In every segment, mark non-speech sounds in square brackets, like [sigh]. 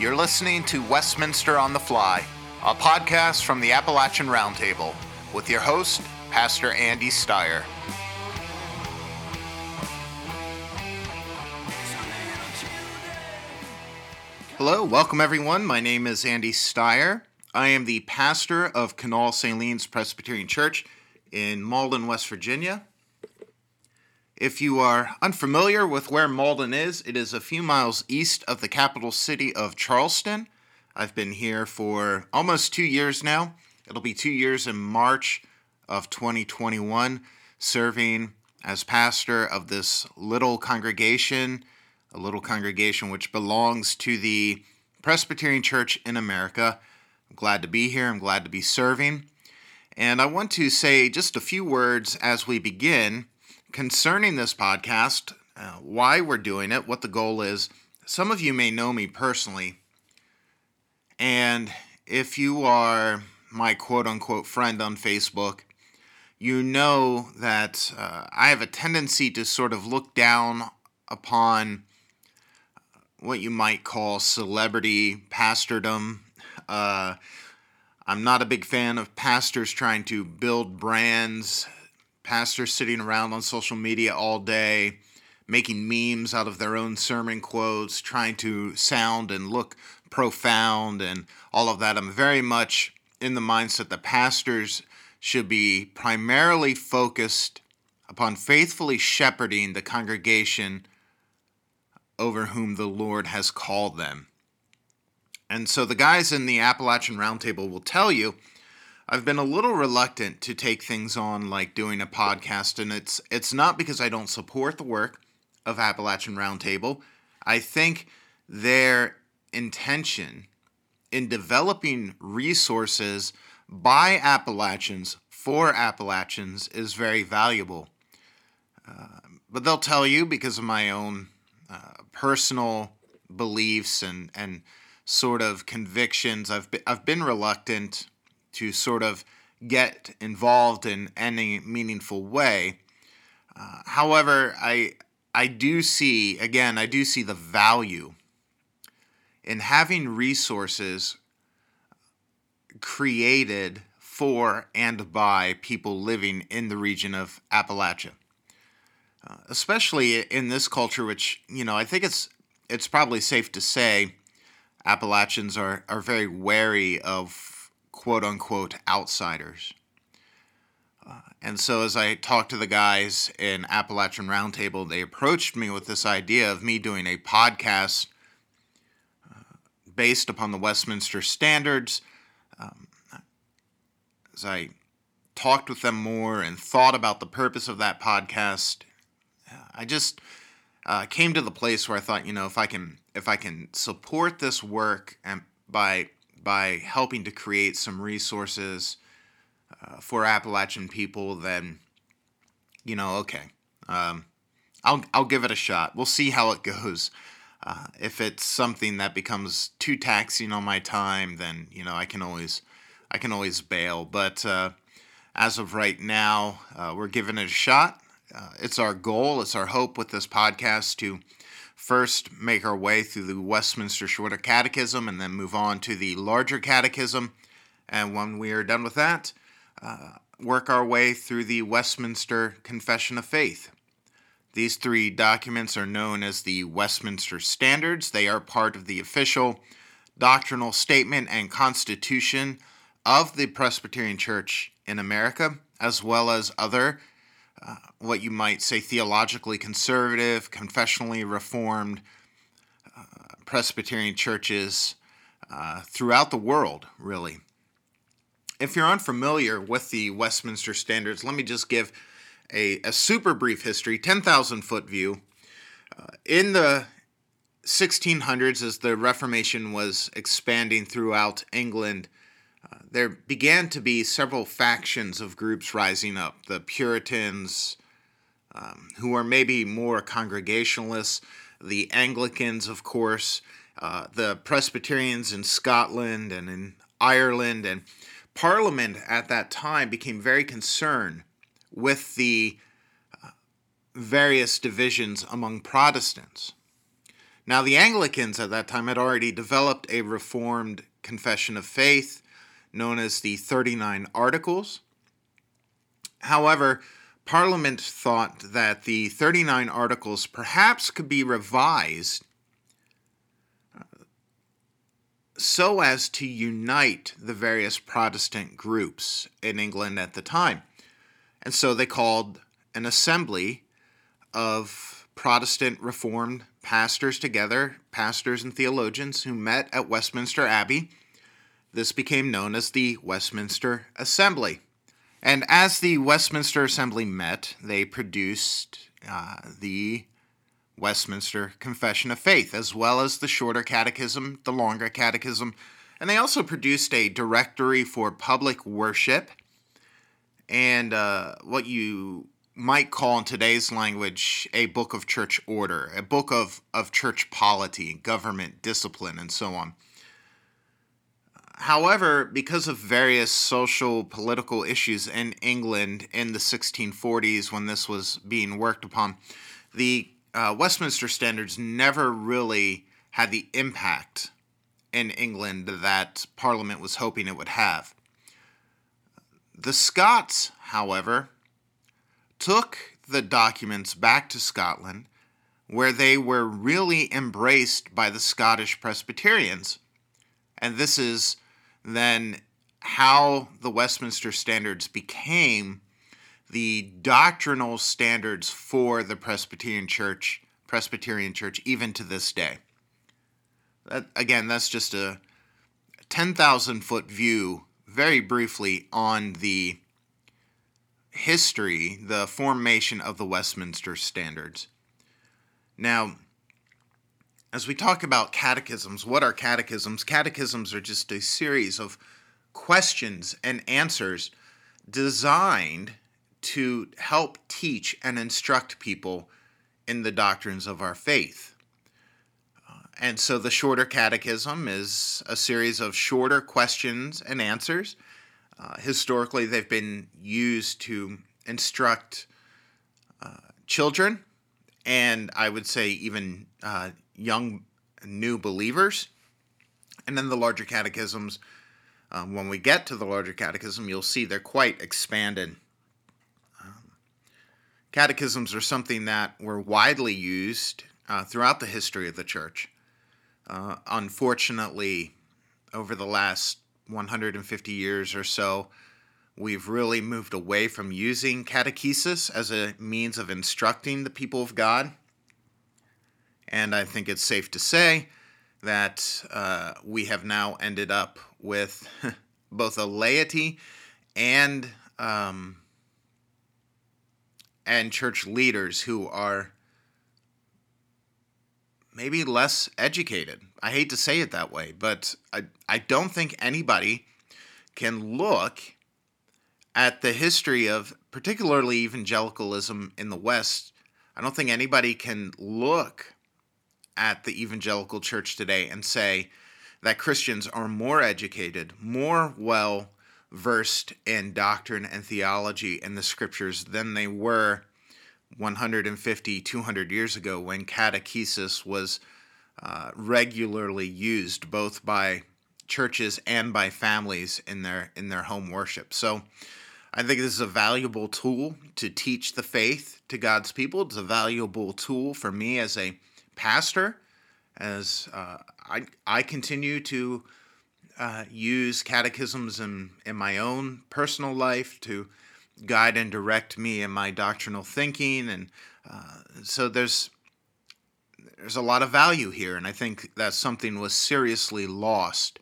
You're listening to Westminster on the Fly, a podcast from the Appalachian Roundtable, with your host, Pastor Andy Steyer. Hello, welcome everyone. My name is Andy Steyer. I am the pastor of Kanawha Salines Presbyterian Church in Malden, West Virginia. If you are unfamiliar with where Malden is, it is a few miles east of the capital city of Charleston. I've been here for almost two years now. It'll be two years in March of 2021, serving as pastor of this little congregation, a little congregation which belongs to the Presbyterian Church in America. I'm glad to be here. I'm glad to be serving. And I want to say just a few words as we begin concerning this podcast, uh, why we're doing it, what the goal is. Some of you may know me personally. And if you are my quote unquote friend on Facebook, you know that uh, I have a tendency to sort of look down upon what you might call celebrity pastordom. Uh, I'm not a big fan of pastors trying to build brands pastors sitting around on social media all day, making memes out of their own sermon quotes, trying to sound and look profound and all of that. I'm very much in the mindset that pastors should be primarily focused upon faithfully shepherding the congregation over whom the Lord has called them. And so the guys in the Appalachian Roundtable will tell you I've been a little reluctant to take things on like doing a podcast, and it's it's not because I don't support the work of Appalachian Roundtable. I think their intention in developing resources by Appalachians for Appalachians is very valuable. Uh, but they'll tell you because of my own uh, personal beliefs and and sort of convictions, I've I've been reluctant to sort of get involved in any meaningful way. Uh, however, I I do see again I do see the value in having resources created for and by people living in the region of Appalachia. Uh, especially in this culture, which you know, I think it's it's probably safe to say Appalachians are are very wary of quote unquote outsiders. Uh, and so, as I talked to the guys in Appalachian Roundtable, they approached me with this idea of me doing a podcast uh, based upon the Westminster Standards. Um, as I talked with them more and thought about the purpose of that podcast, I just uh, came to the place where I thought, you know, if I can if I can support this work and by by helping to create some resources uh, for Appalachian people, then you know, okay, um, I'll I'll give it a shot. We'll see how it [laughs] goes. Uh, if it's something that becomes too taxing on my time, then you know I can always I can always bail. But uh, as of right now, uh, we're giving it a shot. Uh, it's our goal, it's our hope with this podcast to first make our way through the Westminster Shorter Catechism and then move on to the larger catechism. And when we are done with that, uh, work our way through the Westminster Confession of Faith. These three documents are known as the Westminster Standards. They are part of the official doctrinal statement and constitution of the Presbyterian Church in America, as well as other uh, what you might say theologically conservative, confessionally reformed uh, Presbyterian churches uh, throughout the world, really. If you're unfamiliar with the Westminster Standards, let me just give a, a super brief history 10,000 foot view. Uh, in the 1600s, as the Reformation was expanding throughout England, there began to be several factions of groups rising up. The Puritans, um, who are maybe more Congregationalists, the Anglicans, of course, uh, the Presbyterians in Scotland and in Ireland. And Parliament at that time became very concerned with the uh, various divisions among Protestants. Now, the Anglicans at that time had already developed a reformed confession of faith known as the 39 Articles. However, Parliament thought that the 39 Articles perhaps could be revised uh, so as to unite the various Protestant groups in England at the time. And so they called an assembly of Protestant Reformed pastors together, pastors and theologians who met at Westminster Abbey. This became known as the Westminster Assembly. And as the Westminster Assembly met, they produced uh, the Westminster Confession of Faith, as well as the shorter catechism, the longer catechism. And they also produced a directory for public worship and uh, what you might call in today's language a book of church order, a book of, of church polity, government discipline, and so on. However, because of various social political issues in England in the 1640s when this was being worked upon, the uh, Westminster Standards never really had the impact in England that Parliament was hoping it would have. The Scots, however, took the documents back to Scotland, where they were really embraced by the Scottish Presbyterians. And this is then how the Westminster Standards became the doctrinal standards for the Presbyterian Church, Presbyterian Church, even to this day. That, again, that's just a 10,000 foot view, very briefly, on the history, the formation of the Westminster Standards. Now, as we talk about catechisms, what are catechisms? Catechisms are just a series of questions and answers designed to help teach and instruct people in the doctrines of our faith. Uh, and so the shorter catechism is a series of shorter questions and answers. Uh, historically, they've been used to instruct uh, children and I would say even uh, young new believers. And then the larger catechisms, um, when we get to the larger catechism, you'll see they're quite expanded Catechisms are something that were widely used uh, throughout the history of the church. Uh, unfortunately, over the last 150 years or so, we've really moved away from using catechesis as a means of instructing the people of God. And I think it's safe to say that uh, we have now ended up with [laughs] both a laity and um, and church leaders who are maybe less educated. I hate to say it that way, but I, I don't think anybody can look at the history of particularly evangelicalism in the West. I don't think anybody can look at the evangelical church today and say that Christians are more educated, more well versed in doctrine and theology and the scriptures than they were 150, 200 years ago when catechesis was uh, regularly used both by churches and by families in their in their home worship. So I think this is a valuable tool to teach the faith to God's people. It's a valuable tool for me as a pastor, as uh, I I continue to uh, use catechisms in, in my own personal life to guide and direct me in my doctrinal thinking. And uh, so there's there's a lot of value here, and I think that something was seriously lost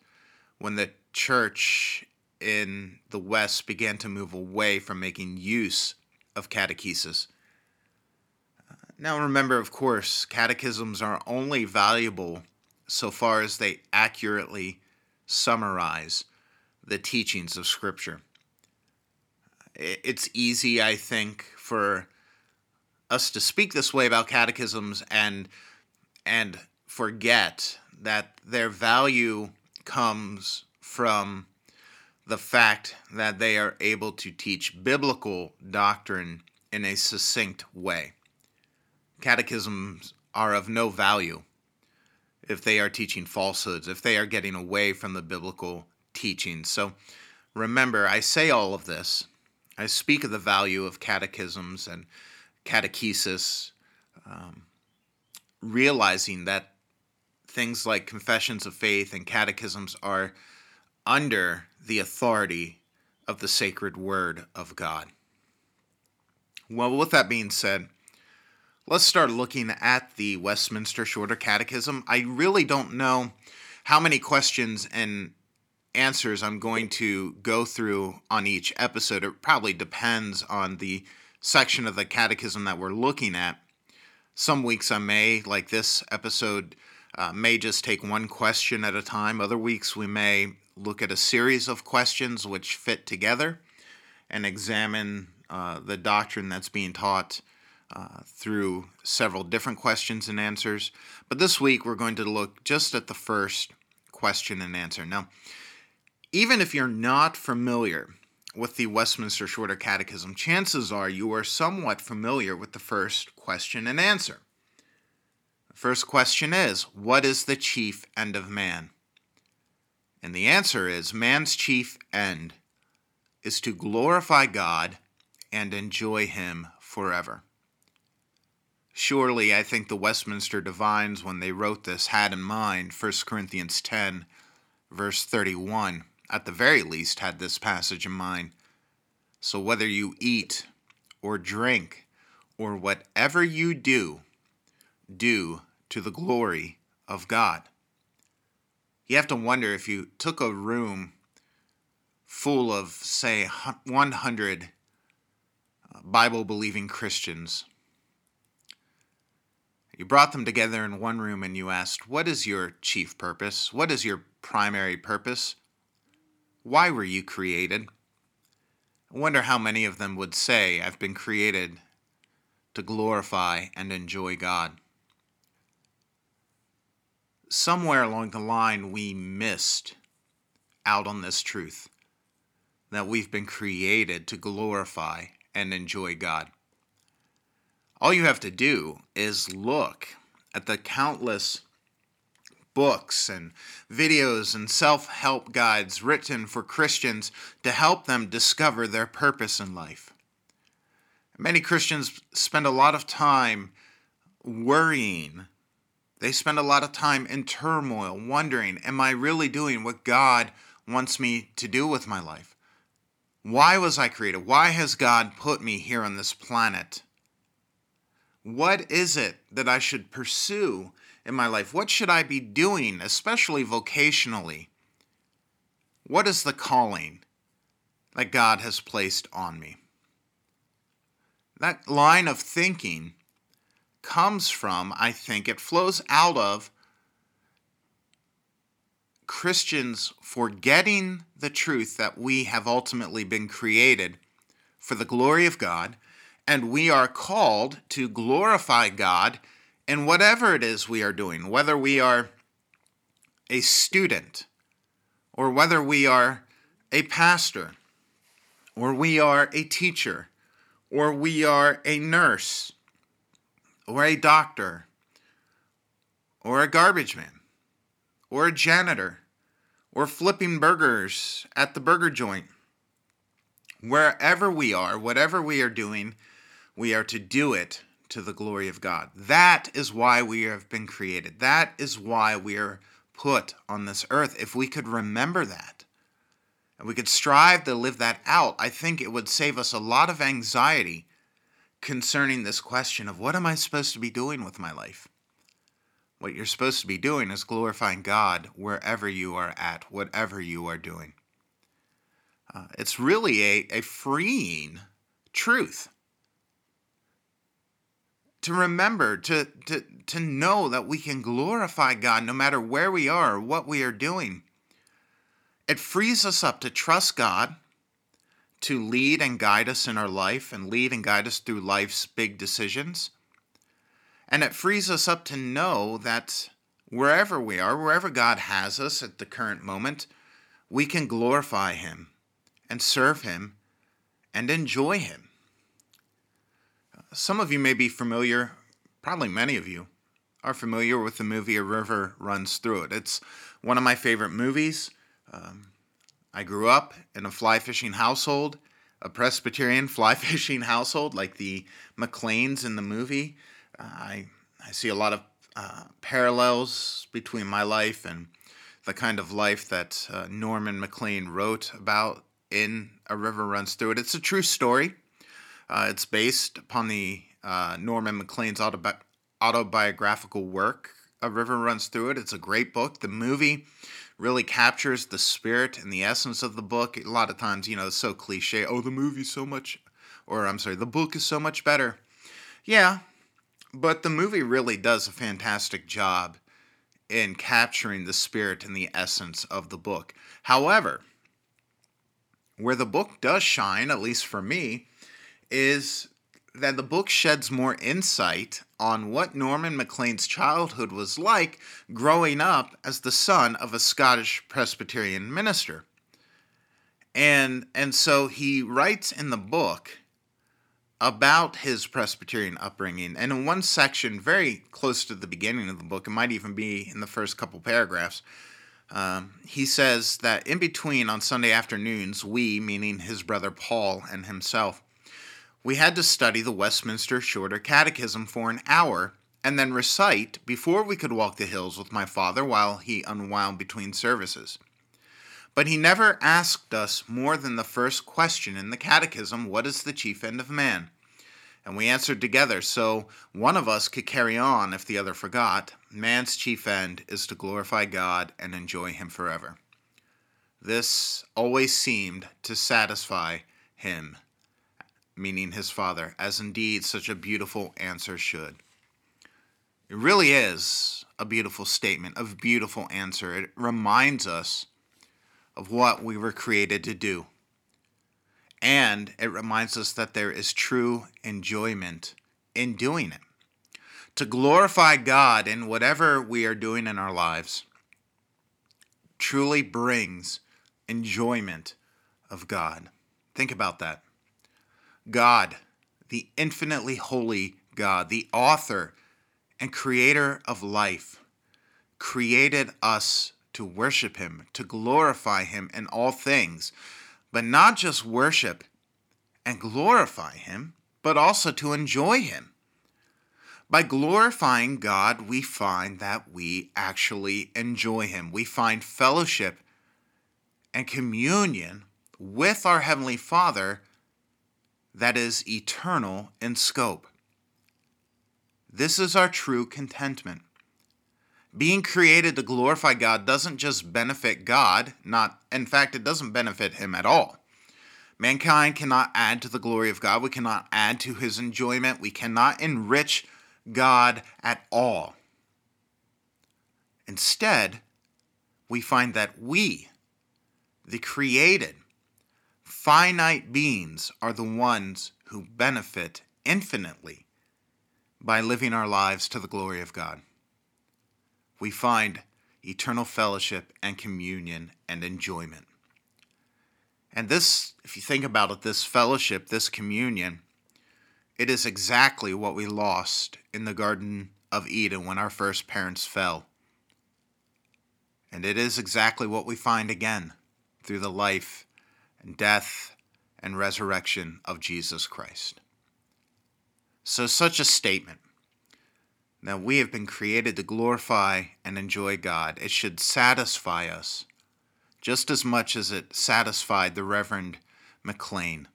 when the church in the West began to move away from making use of catechesis. Now, remember, of course, catechisms are only valuable so far as they accurately summarize the teachings of Scripture. It's easy, I think, for us to speak this way about catechisms and and forget that their value comes from the fact that they are able to teach biblical doctrine in a succinct way. Catechisms are of no value if they are teaching falsehoods, if they are getting away from the biblical teaching. So remember, I say all of this. I speak of the value of catechisms and catechesis, um, realizing that things like confessions of faith and catechisms are under the authority of the sacred word of God. Well, with that being said, let's start looking at the Westminster Shorter Catechism. I really don't know how many questions and answers I'm going to go through on each episode. It probably depends on the section of the catechism that we're looking at. Some weeks I may, like this episode, uh, may just take one question at a time. Other weeks we may look at a series of questions which fit together and examine uh, the doctrine that's being taught uh, through several different questions and answers. But this week we're going to look just at the first question and answer. Now, even if you're not familiar with the Westminster Shorter Catechism, chances are you are somewhat familiar with the first question and answer. The first question is What is the chief end of man? And the answer is man's chief end is to glorify God and enjoy Him forever. Surely, I think the Westminster Divines, when they wrote this, had in mind 1 Corinthians 10, verse 31. At the very least, had this passage in mind. So, whether you eat or drink or whatever you do, do to the glory of God. You have to wonder if you took a room full of, say, 100 uh, Bible believing Christians. You brought them together in one room and you asked, What is your chief purpose? What is your primary purpose? Why were you created? I wonder how many of them would say, I've been created to glorify and enjoy God. Somewhere along the line, we missed out on this truth that we've been created to glorify and enjoy God. All you have to do is look at the countless books and videos and self help guides written for Christians to help them discover their purpose in life. Many Christians spend a lot of time worrying. They spend a lot of time in turmoil, wondering, Am I really doing what God wants me to do with my life? Why was I created? Why has God put me here on this planet? What is it that I should pursue in my life? What should I be doing, especially vocationally? What is the calling that God has placed on me? That line of thinking comes from, I think, it flows out of Christians forgetting the truth that we have ultimately been created for the glory of God, and we are called to glorify God in whatever it is we are doing, whether we are a student, or whether we are a pastor, or we are a teacher, or we are a nurse, or a doctor, or a garbage man or a janitor or flipping burgers at the burger joint. Wherever we are, whatever we are doing, we are to do it to the glory of God. That is why we have been created. That is why we are put on this earth. If we could remember that and we could strive to live that out, I think it would save us a lot of anxiety concerning this question of what am I supposed to be doing with my life? What you're supposed to be doing is glorifying God wherever you are at, whatever you are doing. Uh, it's really a, a freeing truth to remember, to, to, to know that we can glorify God no matter where we are or what we are doing. It frees us up to trust God to lead and guide us in our life and lead and guide us through life's big decisions. And it frees us up to know that wherever we are, wherever God has us at the current moment, we can glorify Him and serve Him and enjoy Him. Some of you may be familiar, probably many of you, are familiar with the movie A River Runs Through It. It's one of my favorite movies. Um, I grew up in a fly fishing household, a Presbyterian [laughs] fly fishing household, like the Macleans in the movie. Uh, I, I see a lot of uh, parallels between my life and the kind of life that uh, Norman Maclean wrote about in A River Runs Through It. It's a true story. Uh, it's based upon the uh, Norman Maclean's autobi- autobiographical work, A River Runs Through It. It's a great book. The movie really captures the spirit and the essence of the book. A lot of times, you know, it's so cliche. Oh, the movie's so much, or I'm sorry, the book is so much better. Yeah, but the movie really does a fantastic job in capturing the spirit and the essence of the book. However, where the book does shine, at least for me, is that the book sheds more insight on what Norman Maclean's childhood was like growing up as the son of a Scottish Presbyterian minister. And and so he writes in the book about his Presbyterian upbringing. And in one section, very close to the beginning of the book, it might even be in the first couple paragraphs, um, he says that in between on Sunday afternoons, we, meaning his brother Paul and himself, we had to study the Westminster Shorter Catechism for an hour and then recite before we could walk the hills with my father while he unwound between services. But he never asked us more than the first question in the Catechism What is the chief end of man? And we answered together, so one of us could carry on if the other forgot. Man's chief end is to glorify God and enjoy Him forever. This always seemed to satisfy him, meaning his father, as indeed such a beautiful answer should. It really is a beautiful statement, a beautiful answer. It reminds us of what we were created to do. And it reminds us that there is true enjoyment in doing it. To glorify God in whatever we are doing in our lives truly brings enjoyment of God. Think about that. God, the infinitely holy God, the author and creator of life, created us to worship Him, to glorify Him in all things, but not just worship and glorify Him, but also to enjoy Him. By glorifying God, we find that we actually enjoy Him. We find fellowship and communion with our Heavenly Father that is eternal in scope. This is our true contentment. Being created to glorify God doesn't just benefit God, not in fact it doesn't benefit him at all. Mankind cannot add to the glory of God. We cannot add to his enjoyment. We cannot enrich God at all. Instead, we find that we, the created, finite beings, are the ones who benefit infinitely by living our lives to the glory of God we find eternal fellowship and communion and enjoyment. And this, if you think about it, this fellowship, this communion, it is exactly what we lost in the Garden of Eden when our first parents fell. And it is exactly what we find again through the life and death and resurrection of Jesus Christ. So, such a statement that we have been created to glorify and enjoy God. It should satisfy us just as much as it satisfied the Reverend Maclean.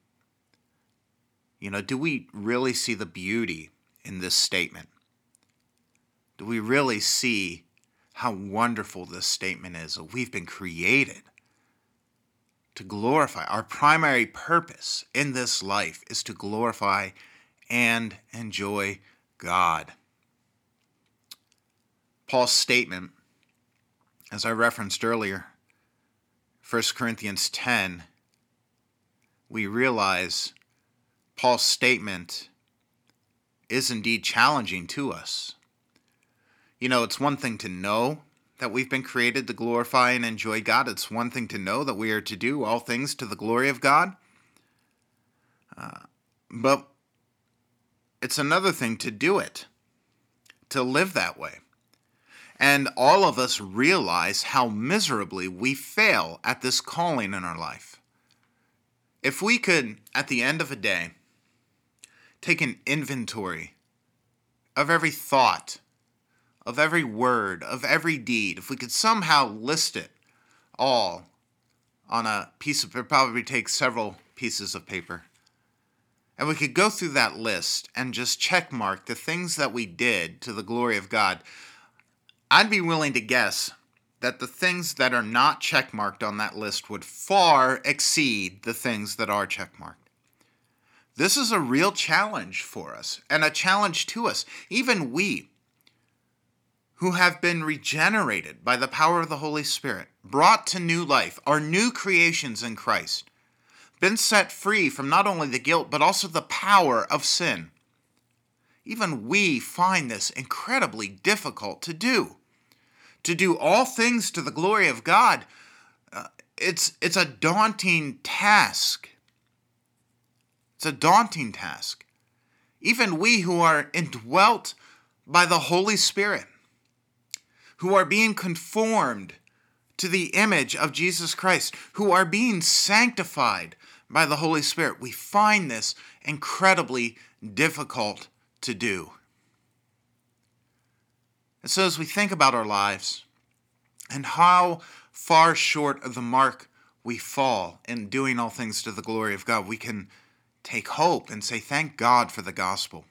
You know, do we really see the beauty in this statement? Do we really see how wonderful this statement is? We've been created to glorify. Our primary purpose in this life is to glorify and enjoy God. Paul's statement, as I referenced earlier, 1 Corinthians 10, we realize Paul's statement is indeed challenging to us. You know, it's one thing to know that we've been created to glorify and enjoy God. It's one thing to know that we are to do all things to the glory of God. Uh, but it's another thing to do it to live that way. And all of us realize how miserably we fail at this calling in our life. If we could, at the end of a day, take an inventory of every thought, of every word, of every deed, if we could somehow list it all on a piece of, it probably take several pieces of paper. And we could go through that list and just check mark the things that we did to the glory of God. I'd be willing to guess that the things that are not checkmarked on that list would far exceed the things that are checkmarked. This is a real challenge for us and a challenge to us. Even we, who have been regenerated by the power of the Holy Spirit, brought to new life, are new creations in Christ, been set free from not only the guilt, but also the power of sin. Even we find this incredibly difficult to do. To do all things to the glory of God, uh, it's, it's a daunting task. It's a daunting task. Even we who are indwelt by the Holy Spirit, who are being conformed to the image of Jesus Christ, who are being sanctified by the Holy Spirit, we find this incredibly difficult to do. And so, as we think about our lives and how far short of the mark we fall in doing all things to the glory of God, we can take hope and say, Thank God for the gospel.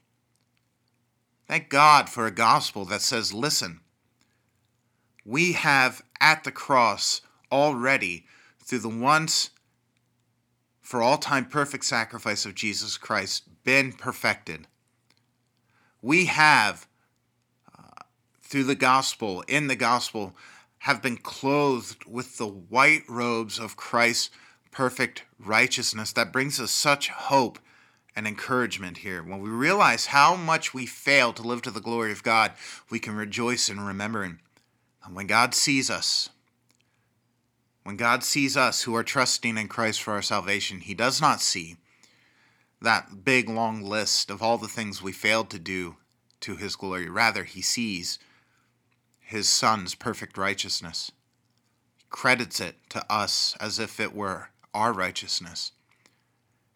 Thank God for a gospel that says, Listen, we have at the cross already, through the once for all time perfect sacrifice of Jesus Christ, been perfected. We have, uh, through the gospel, in the gospel, have been clothed with the white robes of Christ's perfect righteousness. That brings us such hope and encouragement here. When we realize how much we fail to live to the glory of God, we can rejoice in remembering. And when God sees us, when God sees us who are trusting in Christ for our salvation, He does not see that big long list of all the things we failed to do to His glory. Rather, He sees His Son's perfect righteousness. He credits it to us as if it were our righteousness.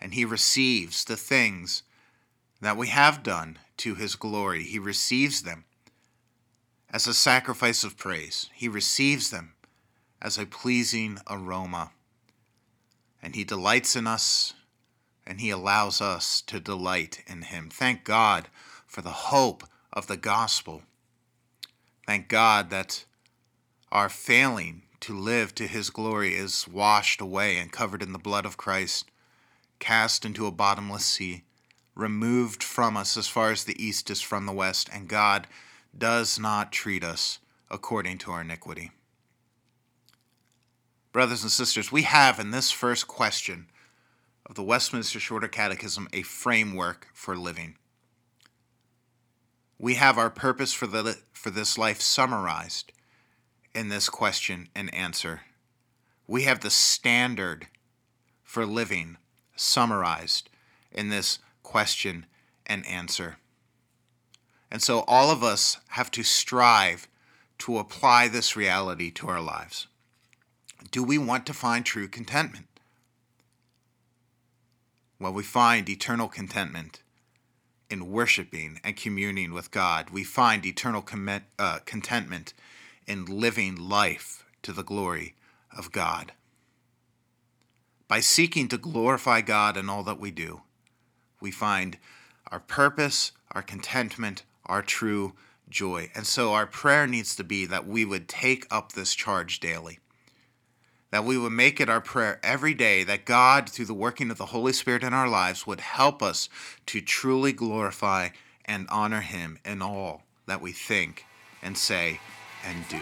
And He receives the things that we have done to His glory. He receives them as a sacrifice of praise. He receives them as a pleasing aroma. And He delights in us, and He allows us to delight in Him. Thank God for the hope of the gospel. Thank God that our failing to live to His glory is washed away and covered in the blood of Christ, cast into a bottomless sea, removed from us as far as the east is from the west, and God does not treat us according to our iniquity. Brothers and sisters, we have in this first question of the Westminster Shorter Catechism a framework for living. We have our purpose for, the, for this life summarized in this question and answer. We have the standard for living summarized in this question and answer. And so all of us have to strive to apply this reality to our lives. Do we want to find true contentment? Well, we find eternal contentment in worshiping and communing with God. We find eternal uh, contentment in living life to the glory of God. By seeking to glorify God in all that we do, we find our purpose, our contentment, our true joy. And so our prayer needs to be that we would take up this charge daily. That we would make it our prayer every day that God, through the working of the Holy Spirit in our lives, would help us to truly glorify and honor Him in all that we think and say and do.